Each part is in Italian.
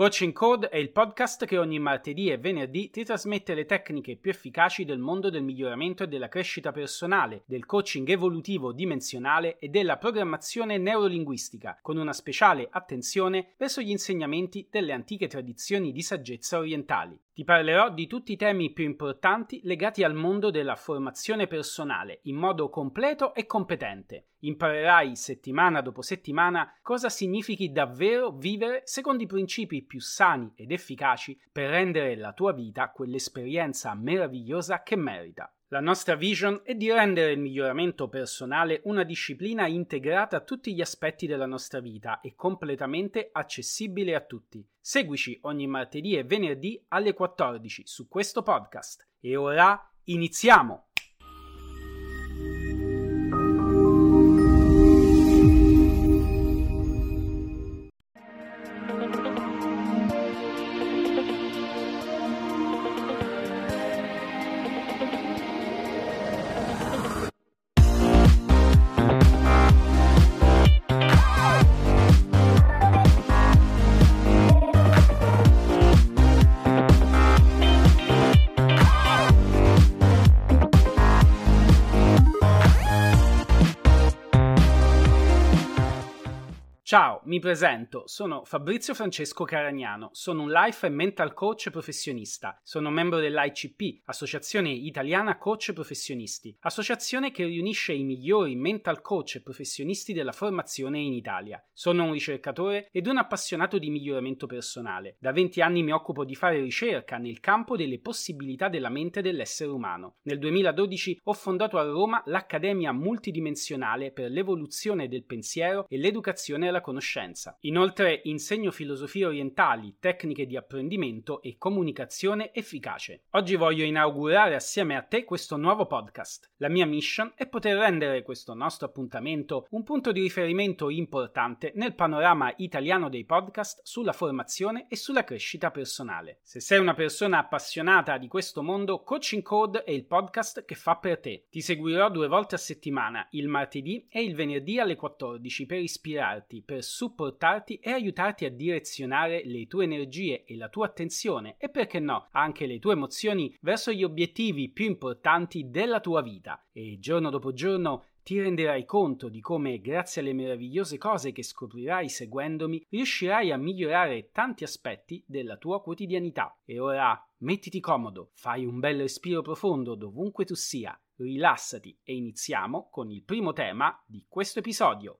Coaching Code è il podcast che ogni martedì e venerdì ti trasmette le tecniche più efficaci del mondo del miglioramento e della crescita personale, del coaching evolutivo dimensionale e della programmazione neurolinguistica, con una speciale attenzione verso gli insegnamenti delle antiche tradizioni di saggezza orientali. Ti parlerò di tutti i temi più importanti legati al mondo della formazione personale in modo completo e competente. Imparerai settimana dopo settimana cosa significhi davvero vivere secondo i principi più sani ed efficaci per rendere la tua vita quell'esperienza meravigliosa che merita. La nostra vision è di rendere il miglioramento personale una disciplina integrata a tutti gli aspetti della nostra vita e completamente accessibile a tutti. Seguici ogni martedì e venerdì alle 14 su questo podcast. E ora iniziamo! Ciao, mi presento, sono Fabrizio Francesco Caragnano, sono un life e mental coach professionista, sono membro dell'ICP, Associazione Italiana Coach Professionisti, associazione che riunisce i migliori mental coach professionisti della formazione in Italia. Sono un ricercatore ed un appassionato di miglioramento personale. Da 20 anni mi occupo di fare ricerca nel campo delle possibilità della mente dell'essere umano. Nel 2012 ho fondato a Roma l'Accademia Multidimensionale per l'evoluzione del pensiero e l'educazione alla conoscenza. Inoltre insegno filosofie orientali, tecniche di apprendimento e comunicazione efficace. Oggi voglio inaugurare assieme a te questo nuovo podcast. La mia mission è poter rendere questo nostro appuntamento un punto di riferimento importante nel panorama italiano dei podcast sulla formazione e sulla crescita personale. Se sei una persona appassionata di questo mondo, Coaching Code è il podcast che fa per te. Ti seguirò due volte a settimana, il martedì e il venerdì alle 14 per ispirarti, per supportarti e aiutarti a direzionare le tue energie e la tua attenzione e perché no, anche le tue emozioni verso gli obiettivi più importanti della tua vita. E giorno dopo giorno ti renderai conto di come, grazie alle meravigliose cose che scoprirai seguendomi, riuscirai a migliorare tanti aspetti della tua quotidianità. E ora mettiti comodo, fai un bel respiro profondo dovunque tu sia, rilassati e iniziamo con il primo tema di questo episodio.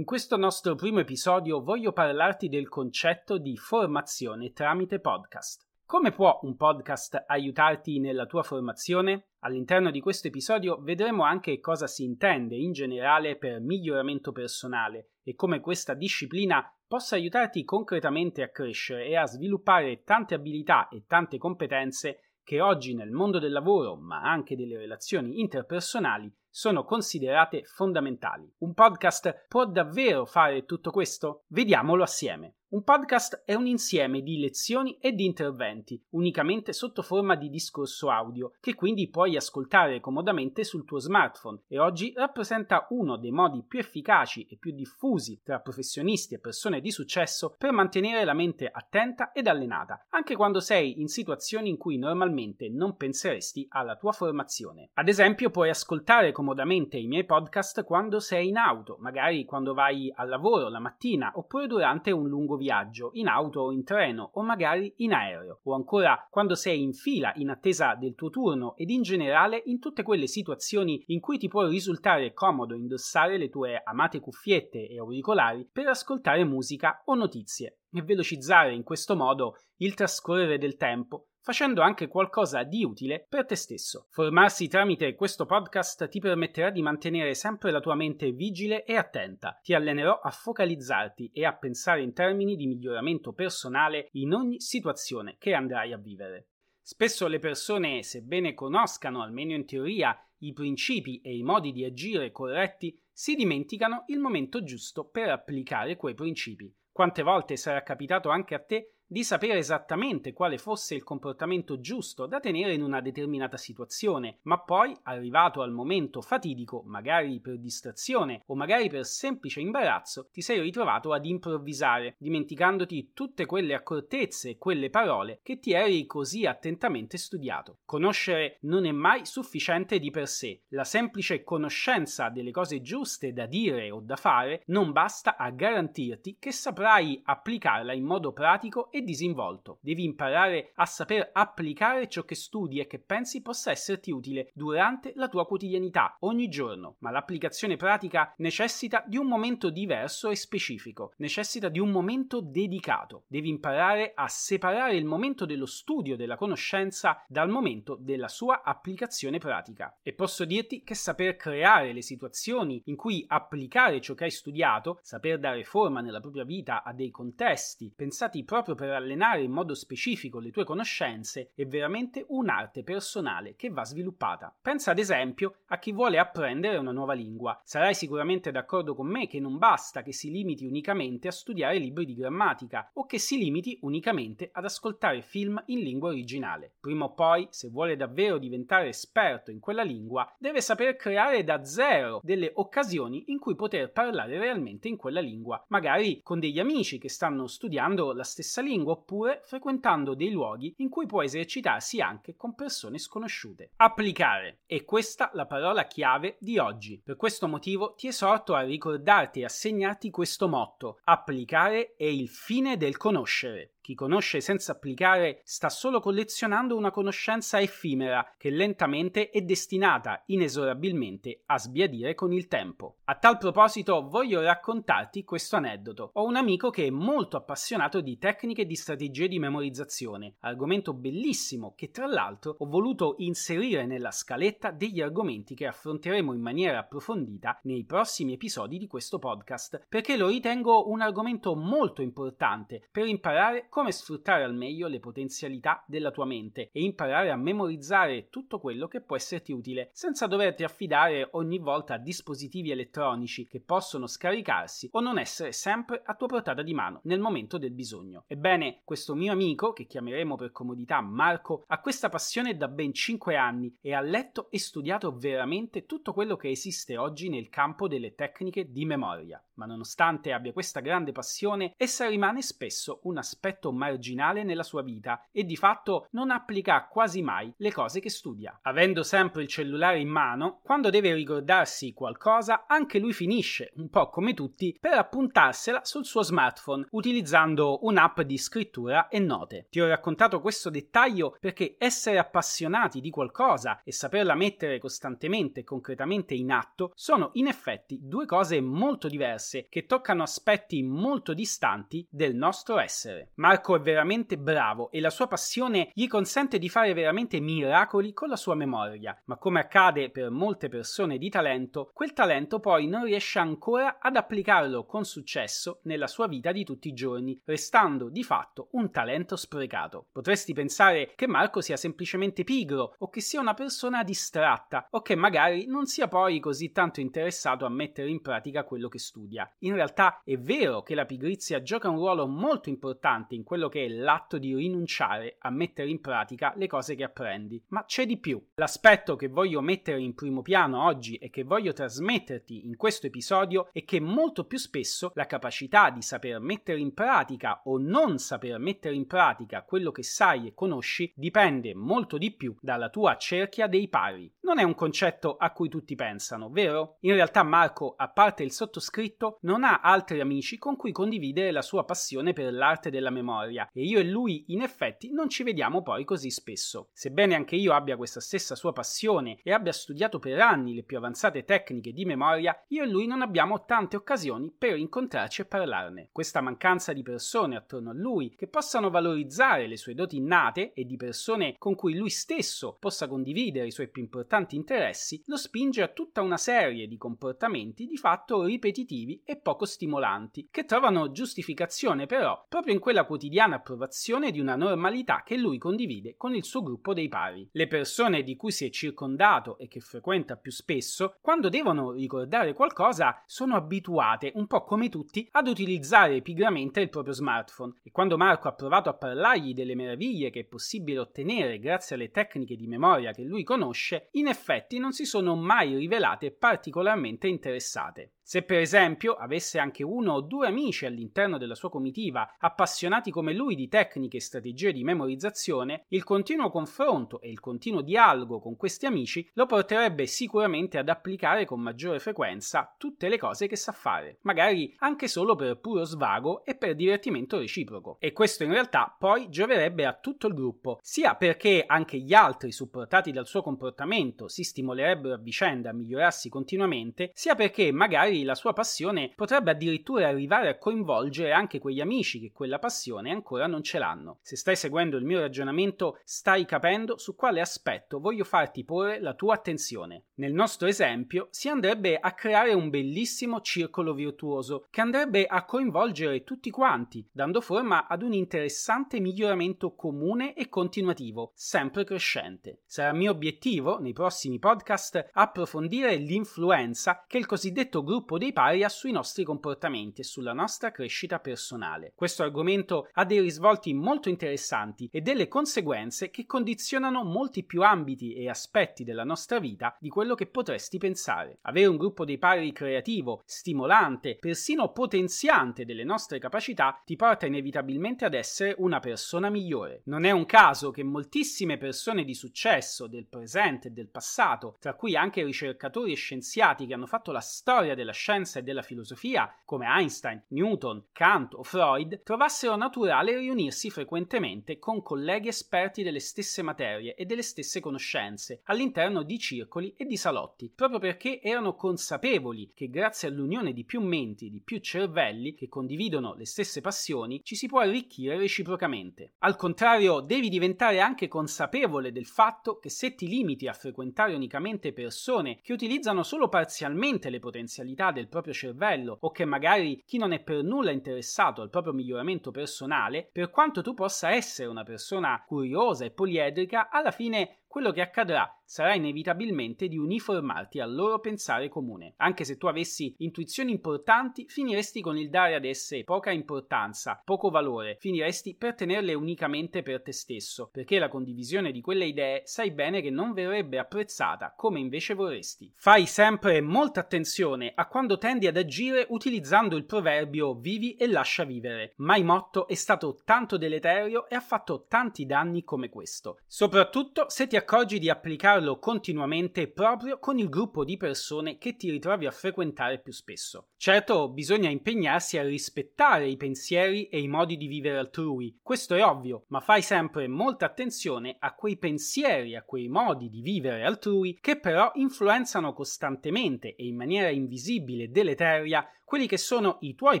In questo nostro primo episodio voglio parlarti del concetto di formazione tramite podcast. Come può un podcast aiutarti nella tua formazione? All'interno di questo episodio vedremo anche cosa si intende in generale per miglioramento personale e come questa disciplina possa aiutarti concretamente a crescere e a sviluppare tante abilità e tante competenze che oggi nel mondo del lavoro, ma anche delle relazioni interpersonali, sono considerate fondamentali. Un podcast può davvero fare tutto questo? Vediamolo assieme. Un podcast è un insieme di lezioni e di interventi, unicamente sotto forma di discorso audio, che quindi puoi ascoltare comodamente sul tuo smartphone e oggi rappresenta uno dei modi più efficaci e più diffusi tra professionisti e persone di successo per mantenere la mente attenta ed allenata, anche quando sei in situazioni in cui normalmente non penseresti alla tua formazione. Ad esempio, puoi ascoltare comodamente i miei podcast quando sei in auto, magari quando vai al lavoro la mattina oppure durante un lungo viaggio, in auto o in treno o magari in aereo, o ancora quando sei in fila in attesa del tuo turno ed in generale in tutte quelle situazioni in cui ti può risultare comodo indossare le tue amate cuffiette e auricolari per ascoltare musica o notizie e velocizzare in questo modo il trascorrere del tempo facendo anche qualcosa di utile per te stesso. Formarsi tramite questo podcast ti permetterà di mantenere sempre la tua mente vigile e attenta. Ti allenerò a focalizzarti e a pensare in termini di miglioramento personale in ogni situazione che andrai a vivere. Spesso le persone, sebbene conoscano almeno in teoria i principi e i modi di agire corretti, si dimenticano il momento giusto per applicare quei principi. Quante volte sarà capitato anche a te di sapere esattamente quale fosse il comportamento giusto da tenere in una determinata situazione, ma poi, arrivato al momento fatidico, magari per distrazione o magari per semplice imbarazzo, ti sei ritrovato ad improvvisare, dimenticandoti tutte quelle accortezze e quelle parole che ti eri così attentamente studiato. Conoscere non è mai sufficiente di per sé, la semplice conoscenza delle cose giuste da dire o da fare non basta a garantirti che saprai applicarla in modo pratico e disinvolto. Devi imparare a saper applicare ciò che studi e che pensi possa esserti utile durante la tua quotidianità, ogni giorno, ma l'applicazione pratica necessita di un momento diverso e specifico, necessita di un momento dedicato. Devi imparare a separare il momento dello studio della conoscenza dal momento della sua applicazione pratica. E posso dirti che saper creare le situazioni in cui applicare ciò che hai studiato, saper dare forma nella propria vita a dei contesti pensati proprio per allenare in modo specifico le tue conoscenze, è veramente un'arte personale che va sviluppata. Pensa ad esempio a chi vuole apprendere una nuova lingua. Sarai sicuramente d'accordo con me che non basta che si limiti unicamente a studiare libri di grammatica o che si limiti unicamente ad ascoltare film in lingua originale. Prima o poi, se vuole davvero diventare esperto in quella lingua, deve saper creare da zero delle occasioni in cui poter parlare realmente in quella lingua, magari con degli amici che stanno studiando la stessa lingua oppure frequentando dei luoghi in cui può esercitarsi anche con persone sconosciute. Applicare è questa la parola chiave di oggi. Per questo motivo ti esorto a ricordarti e a segnarti questo motto: applicare è il fine del conoscere. Chi conosce senza applicare sta solo collezionando una conoscenza effimera che lentamente è destinata inesorabilmente a sbiadire con il tempo. A tal proposito voglio raccontarti questo aneddoto. Ho un amico che è molto appassionato di tecniche di strategie di memorizzazione, argomento bellissimo che tra l'altro ho voluto inserire nella scaletta degli argomenti che affronteremo in maniera approfondita nei prossimi episodi di questo podcast, perché lo ritengo un argomento molto importante per imparare come sfruttare al meglio le potenzialità della tua mente e imparare a memorizzare tutto quello che può esserti utile, senza doverti affidare ogni volta a dispositivi elettronici che possono scaricarsi o non essere sempre a tua portata di mano nel momento del bisogno. Ebbene, questo mio amico, che chiameremo per comodità Marco, ha questa passione da ben 5 anni e ha letto e studiato veramente tutto quello che esiste oggi nel campo delle tecniche di memoria. Ma nonostante abbia questa grande passione, essa rimane spesso un aspetto aspetto marginale nella sua vita e di fatto non applica quasi mai le cose che studia. Avendo sempre il cellulare in mano, quando deve ricordarsi qualcosa, anche lui finisce, un po' come tutti, per appuntarsela sul suo smartphone utilizzando un'app di scrittura e note. Ti ho raccontato questo dettaglio perché essere appassionati di qualcosa e saperla mettere costantemente e concretamente in atto sono in effetti due cose molto diverse che toccano aspetti molto distanti del nostro essere. Ma Marco è veramente bravo e la sua passione gli consente di fare veramente miracoli con la sua memoria, ma come accade per molte persone di talento, quel talento poi non riesce ancora ad applicarlo con successo nella sua vita di tutti i giorni, restando di fatto un talento sprecato. Potresti pensare che Marco sia semplicemente pigro o che sia una persona distratta o che magari non sia poi così tanto interessato a mettere in pratica quello che studia. In realtà è vero che la pigrizia gioca un ruolo molto importante in quello che è l'atto di rinunciare a mettere in pratica le cose che apprendi. Ma c'è di più. L'aspetto che voglio mettere in primo piano oggi e che voglio trasmetterti in questo episodio è che molto più spesso la capacità di saper mettere in pratica o non saper mettere in pratica quello che sai e conosci dipende molto di più dalla tua cerchia dei pari. Non è un concetto a cui tutti pensano, vero? In realtà Marco, a parte il sottoscritto, non ha altri amici con cui condividere la sua passione per l'arte della memoria memoria e io e lui in effetti non ci vediamo poi così spesso. Sebbene anche io abbia questa stessa sua passione e abbia studiato per anni le più avanzate tecniche di memoria, io e lui non abbiamo tante occasioni per incontrarci e parlarne. Questa mancanza di persone attorno a lui che possano valorizzare le sue doti innate e di persone con cui lui stesso possa condividere i suoi più importanti interessi lo spinge a tutta una serie di comportamenti di fatto ripetitivi e poco stimolanti che trovano giustificazione però proprio in quella quotidianità quotidiana approvazione di una normalità che lui condivide con il suo gruppo dei pari. Le persone di cui si è circondato e che frequenta più spesso, quando devono ricordare qualcosa, sono abituate, un po' come tutti, ad utilizzare pigramente il proprio smartphone. E quando Marco ha provato a parlargli delle meraviglie che è possibile ottenere grazie alle tecniche di memoria che lui conosce, in effetti non si sono mai rivelate particolarmente interessate. Se per esempio avesse anche uno o due amici all'interno della sua comitiva appassionati come lui di tecniche e strategie di memorizzazione, il continuo confronto e il continuo dialogo con questi amici lo porterebbe sicuramente ad applicare con maggiore frequenza tutte le cose che sa fare, magari anche solo per puro svago e per divertimento reciproco. E questo in realtà poi gioverebbe a tutto il gruppo, sia perché anche gli altri, supportati dal suo comportamento, si stimolerebbero a vicenda a migliorarsi continuamente, sia perché magari la sua passione potrebbe addirittura arrivare a coinvolgere anche quegli amici che quella passione ancora non ce l'hanno. Se stai seguendo il mio ragionamento, stai capendo su quale aspetto voglio farti porre la tua attenzione. Nel nostro esempio, si andrebbe a creare un bellissimo circolo virtuoso che andrebbe a coinvolgere tutti quanti, dando forma ad un interessante miglioramento comune e continuativo, sempre crescente. Sarà mio obiettivo, nei prossimi podcast, approfondire l'influenza che il cosiddetto gruppo sviluppo dei pari ha sui nostri comportamenti e sulla nostra crescita personale. Questo argomento ha dei risvolti molto interessanti e delle conseguenze che condizionano molti più ambiti e aspetti della nostra vita di quello che potresti pensare. Avere un gruppo dei pari creativo, stimolante, persino potenziante delle nostre capacità ti porta inevitabilmente ad essere una persona migliore. Non è un caso che moltissime persone di successo del presente e del passato, tra cui anche ricercatori e scienziati che hanno fatto la storia della scienza e della filosofia, come Einstein, Newton, Kant o Freud, trovassero naturale riunirsi frequentemente con colleghi esperti delle stesse materie e delle stesse conoscenze, all'interno di circoli e di salotti, proprio perché erano consapevoli che grazie all'unione di più menti, di più cervelli che condividono le stesse passioni, ci si può arricchire reciprocamente. Al contrario, devi diventare anche consapevole del fatto che se ti limiti a frequentare unicamente persone che utilizzano solo parzialmente le potenzialità del proprio cervello o che magari chi non è per nulla interessato al proprio miglioramento personale, per quanto tu possa essere una persona curiosa e poliedrica, alla fine quello che accadrà sarà inevitabilmente di uniformarti al loro pensare comune. Anche se tu avessi intuizioni importanti, finiresti con il dare ad esse poca importanza, poco valore, finiresti per tenerle unicamente per te stesso, perché la condivisione di quelle idee sai bene che non verrebbe apprezzata come invece vorresti. Fai sempre molta attenzione a quando tendi ad agire utilizzando il proverbio vivi e lascia vivere. Mai motto è stato tanto deleterio e ha fatto tanti danni come questo, soprattutto se ti accorgi di applicarlo continuamente proprio con il gruppo di persone che ti ritrovi a frequentare più spesso. Certo, bisogna impegnarsi a rispettare i pensieri e i modi di vivere altrui, questo è ovvio, ma fai sempre molta attenzione a quei pensieri, a quei modi di vivere altrui che però influenzano costantemente e in maniera invisibile e deleteria quelli che sono i tuoi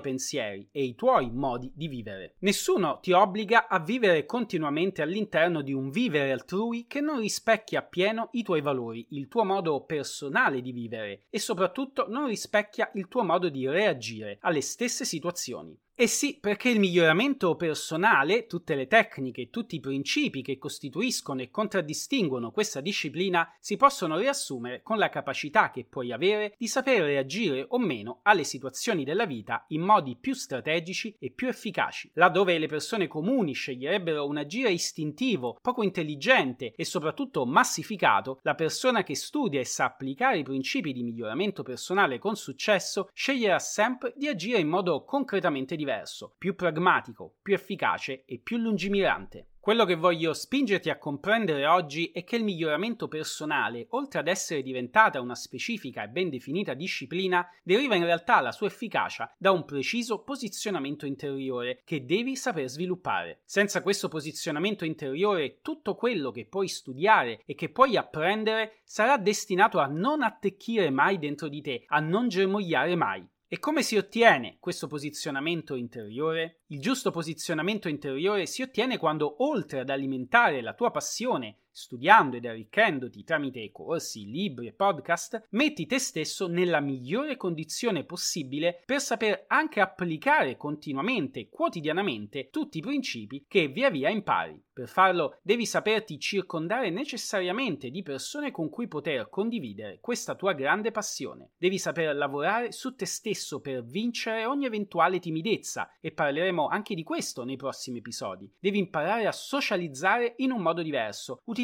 pensieri e i tuoi modi di vivere. Nessuno ti obbliga a vivere continuamente all'interno di un vivere altrui che non rispecchia appieno i tuoi valori, il tuo modo personale di vivere e soprattutto non rispecchia il tuo modo di reagire alle stesse situazioni. Eh sì, perché il miglioramento personale, tutte le tecniche, tutti i principi che costituiscono e contraddistinguono questa disciplina si possono riassumere con la capacità che puoi avere di sapere reagire o meno alle situazioni della vita in modi più strategici e più efficaci. Laddove le persone comuni sceglierebbero un agire istintivo, poco intelligente e soprattutto massificato, la persona che studia e sa applicare i principi di miglioramento personale con successo sceglierà sempre di agire in modo concretamente diverso diverso, più pragmatico, più efficace e più lungimirante. Quello che voglio spingerti a comprendere oggi è che il miglioramento personale, oltre ad essere diventata una specifica e ben definita disciplina, deriva in realtà la sua efficacia da un preciso posizionamento interiore che devi saper sviluppare. Senza questo posizionamento interiore, tutto quello che puoi studiare e che puoi apprendere sarà destinato a non attecchire mai dentro di te, a non germogliare mai. E come si ottiene questo posizionamento interiore? Il giusto posizionamento interiore si ottiene quando, oltre ad alimentare la tua passione studiando ed arricchendoti tramite corsi, libri e podcast, metti te stesso nella migliore condizione possibile per saper anche applicare continuamente, quotidianamente, tutti i principi che via via impari. Per farlo devi saperti circondare necessariamente di persone con cui poter condividere questa tua grande passione. Devi saper lavorare su te stesso per vincere ogni eventuale timidezza e parleremo anche di questo nei prossimi episodi. Devi imparare a socializzare in un modo diverso, utilizzando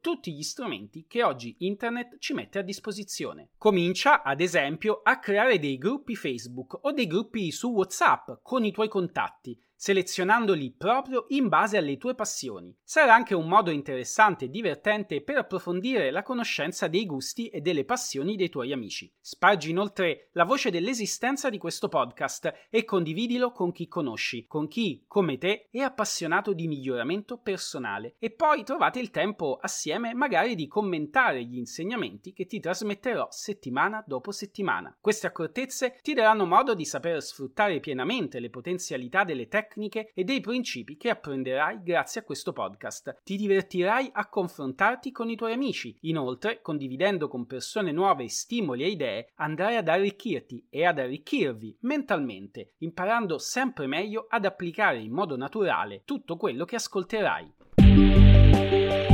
tutti gli strumenti che oggi internet ci mette a disposizione. Comincia, ad esempio, a creare dei gruppi Facebook o dei gruppi su WhatsApp con i tuoi contatti selezionandoli proprio in base alle tue passioni. Sarà anche un modo interessante e divertente per approfondire la conoscenza dei gusti e delle passioni dei tuoi amici. Spargi inoltre la voce dell'esistenza di questo podcast e condividilo con chi conosci, con chi, come te, è appassionato di miglioramento personale e poi trovate il tempo assieme magari di commentare gli insegnamenti che ti trasmetterò settimana dopo settimana. Queste accortezze ti daranno modo di saper sfruttare pienamente le potenzialità delle tecniche tecniche e dei principi che apprenderai grazie a questo podcast. Ti divertirai a confrontarti con i tuoi amici. Inoltre, condividendo con persone nuove stimoli e idee, andrai ad arricchirti e ad arricchirvi mentalmente, imparando sempre meglio ad applicare in modo naturale tutto quello che ascolterai.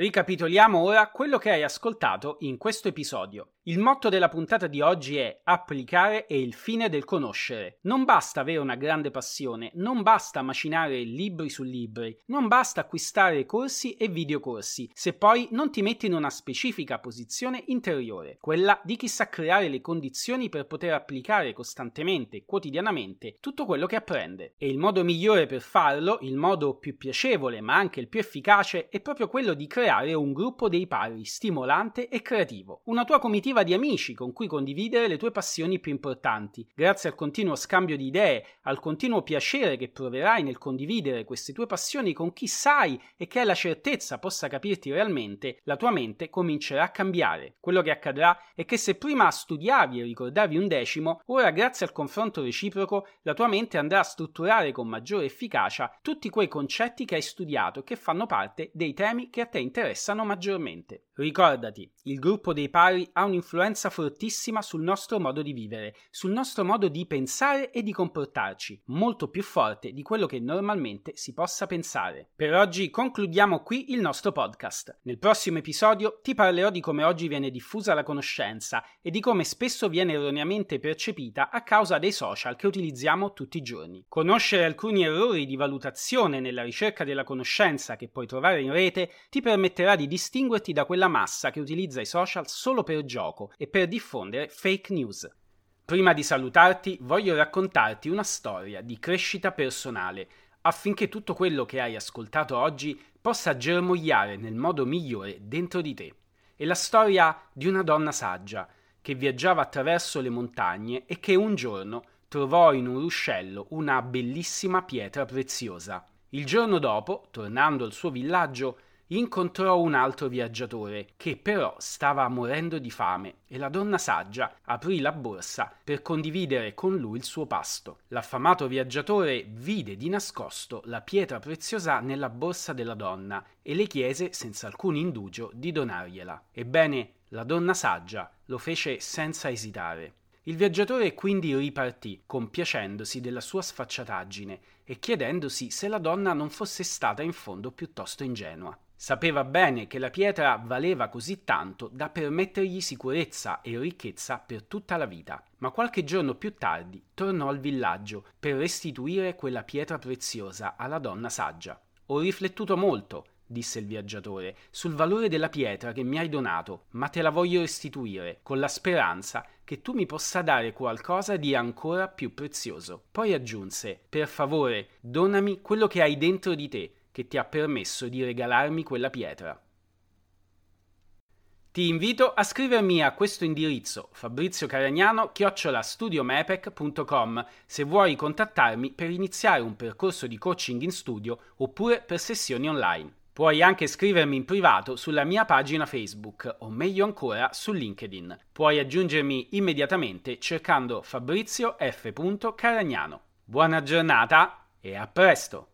Ricapitoliamo ora quello che hai ascoltato in questo episodio. Il motto della puntata di oggi è applicare è il fine del conoscere. Non basta avere una grande passione, non basta macinare libri su libri, non basta acquistare corsi e videocorsi, se poi non ti metti in una specifica posizione interiore, quella di chi sa creare le condizioni per poter applicare costantemente, quotidianamente, tutto quello che apprende. E il modo migliore per farlo, il modo più piacevole ma anche il più efficace, è proprio quello di creare un gruppo dei pari stimolante e creativo. Una tua comitiva comitiva di amici con cui condividere le tue passioni più importanti. Grazie al continuo scambio di idee, al continuo piacere che proverai nel condividere queste tue passioni con chi sai e che hai la certezza possa capirti realmente, la tua mente comincerà a cambiare. Quello che accadrà è che se prima studiavi e ricordavi un decimo, ora grazie al confronto reciproco la tua mente andrà a strutturare con maggiore efficacia tutti quei concetti che hai studiato e che fanno parte dei temi che a te interessano maggiormente. Ricordati, il gruppo dei pari ha un'influenza fortissima sul nostro modo di vivere, sul nostro modo di pensare e di comportarci, molto più forte di quello che normalmente si possa pensare. Per oggi concludiamo qui il nostro podcast. Nel prossimo episodio ti parlerò di come oggi viene diffusa la conoscenza e di come spesso viene erroneamente percepita a causa dei social che utilizziamo tutti i giorni. Conoscere alcuni errori di valutazione nella ricerca della conoscenza che puoi trovare in rete ti permetterà di distinguerti da quella massa che utilizza i social solo per gioco e per diffondere fake news. Prima di salutarti voglio raccontarti una storia di crescita personale affinché tutto quello che hai ascoltato oggi possa germogliare nel modo migliore dentro di te. È la storia di una donna saggia che viaggiava attraverso le montagne e che un giorno trovò in un ruscello una bellissima pietra preziosa. Il giorno dopo, tornando al suo villaggio, incontrò un altro viaggiatore che però stava morendo di fame e la donna saggia aprì la borsa per condividere con lui il suo pasto. L'affamato viaggiatore vide di nascosto la pietra preziosa nella borsa della donna e le chiese senza alcun indugio di donargliela. Ebbene, la donna saggia lo fece senza esitare. Il viaggiatore quindi ripartì, compiacendosi della sua sfacciataggine e chiedendosi se la donna non fosse stata in fondo piuttosto ingenua. Sapeva bene che la pietra valeva così tanto da permettergli sicurezza e ricchezza per tutta la vita, ma qualche giorno più tardi tornò al villaggio per restituire quella pietra preziosa alla donna saggia. Ho riflettuto molto, disse il viaggiatore, sul valore della pietra che mi hai donato, ma te la voglio restituire, con la speranza che tu mi possa dare qualcosa di ancora più prezioso. Poi aggiunse, per favore, donami quello che hai dentro di te, che ti ha permesso di regalarmi quella pietra. Ti invito a scrivermi a questo indirizzo fabriziocaragnano-studiomepec.com se vuoi contattarmi per iniziare un percorso di coaching in studio oppure per sessioni online. Puoi anche scrivermi in privato sulla mia pagina Facebook o meglio ancora su LinkedIn. Puoi aggiungermi immediatamente cercando Fabrizio F. Caragnano. Buona giornata e a presto!